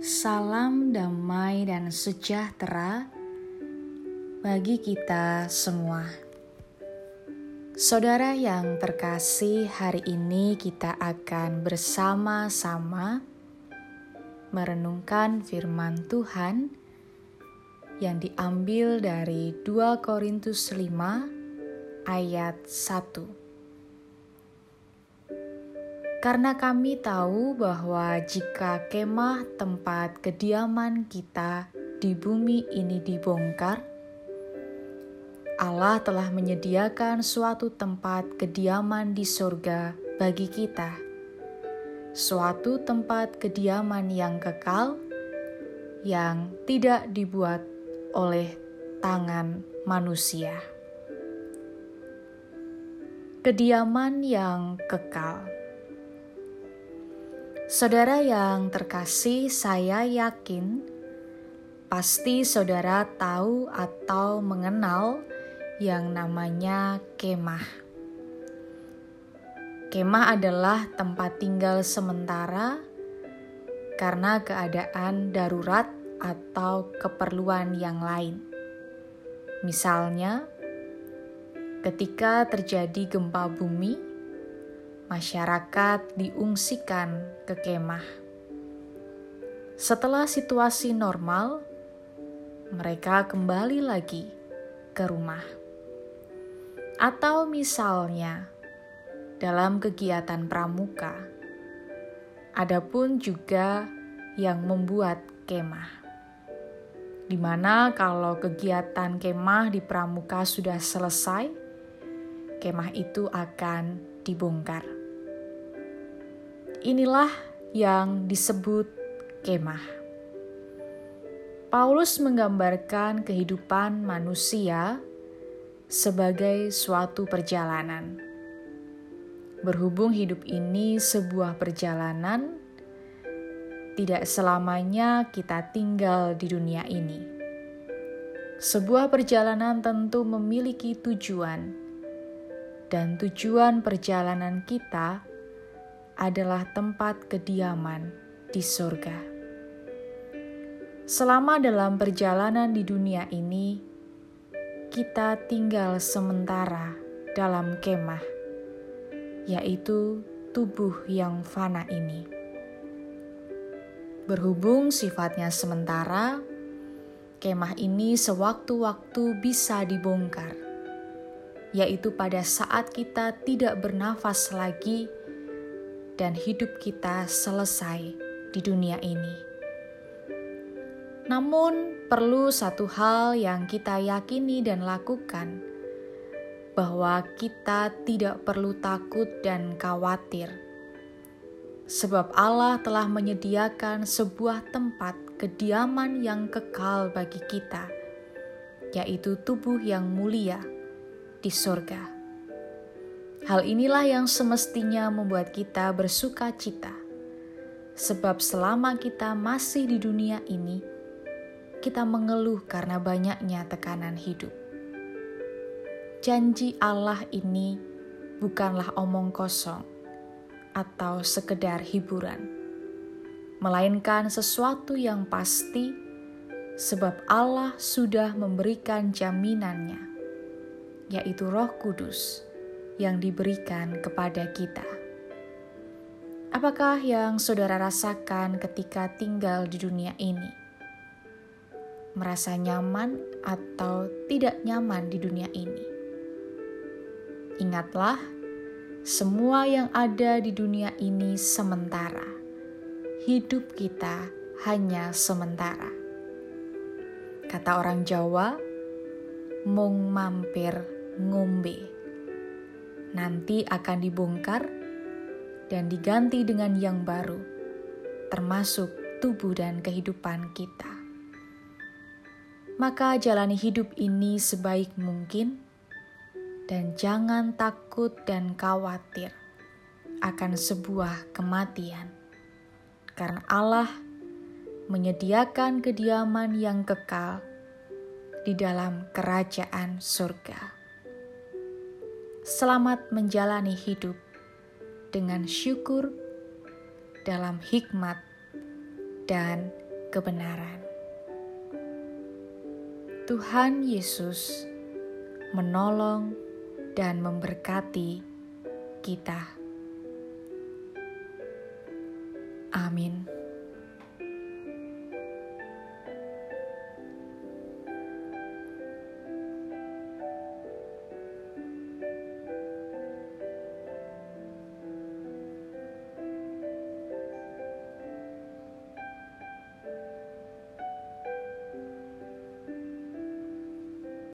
Salam damai dan sejahtera bagi kita semua. Saudara yang terkasih, hari ini kita akan bersama-sama merenungkan firman Tuhan yang diambil dari 2 Korintus 5 ayat 1. Karena kami tahu bahwa jika kemah tempat kediaman kita di bumi ini dibongkar, Allah telah menyediakan suatu tempat kediaman di surga bagi kita, suatu tempat kediaman yang kekal yang tidak dibuat oleh tangan manusia. Kediaman yang kekal. Saudara yang terkasih, saya yakin pasti saudara tahu atau mengenal yang namanya kemah. Kemah adalah tempat tinggal sementara karena keadaan darurat atau keperluan yang lain. Misalnya, ketika terjadi gempa bumi, masyarakat diungsikan ke kemah. Setelah situasi normal, mereka kembali lagi ke rumah. Atau misalnya, dalam kegiatan pramuka, ada pun juga yang membuat kemah. Di mana kalau kegiatan kemah di pramuka sudah selesai, kemah itu akan dibongkar. Inilah yang disebut kemah. Paulus menggambarkan kehidupan manusia sebagai suatu perjalanan. Berhubung hidup ini sebuah perjalanan, tidak selamanya kita tinggal di dunia ini. Sebuah perjalanan tentu memiliki tujuan, dan tujuan perjalanan kita adalah tempat kediaman di surga. Selama dalam perjalanan di dunia ini, kita tinggal sementara dalam kemah, yaitu tubuh yang fana ini. Berhubung sifatnya sementara, kemah ini sewaktu-waktu bisa dibongkar, yaitu pada saat kita tidak bernafas lagi dan hidup kita selesai di dunia ini. Namun, perlu satu hal yang kita yakini dan lakukan, bahwa kita tidak perlu takut dan khawatir, sebab Allah telah menyediakan sebuah tempat kediaman yang kekal bagi kita, yaitu tubuh yang mulia di surga. Hal inilah yang semestinya membuat kita bersuka cita, sebab selama kita masih di dunia ini, kita mengeluh karena banyaknya tekanan hidup. Janji Allah ini bukanlah omong kosong atau sekedar hiburan, melainkan sesuatu yang pasti, sebab Allah sudah memberikan jaminannya, yaitu Roh Kudus yang diberikan kepada kita. Apakah yang saudara rasakan ketika tinggal di dunia ini? Merasa nyaman atau tidak nyaman di dunia ini? Ingatlah, semua yang ada di dunia ini sementara. Hidup kita hanya sementara. Kata orang Jawa, mung mampir ngombe nanti akan dibongkar dan diganti dengan yang baru, termasuk tubuh dan kehidupan kita. Maka jalani hidup ini sebaik mungkin, dan jangan takut dan khawatir akan sebuah kematian, karena Allah menyediakan kediaman yang kekal di dalam kerajaan surga. Selamat menjalani hidup dengan syukur dalam hikmat dan kebenaran. Tuhan Yesus menolong dan memberkati kita. Amin.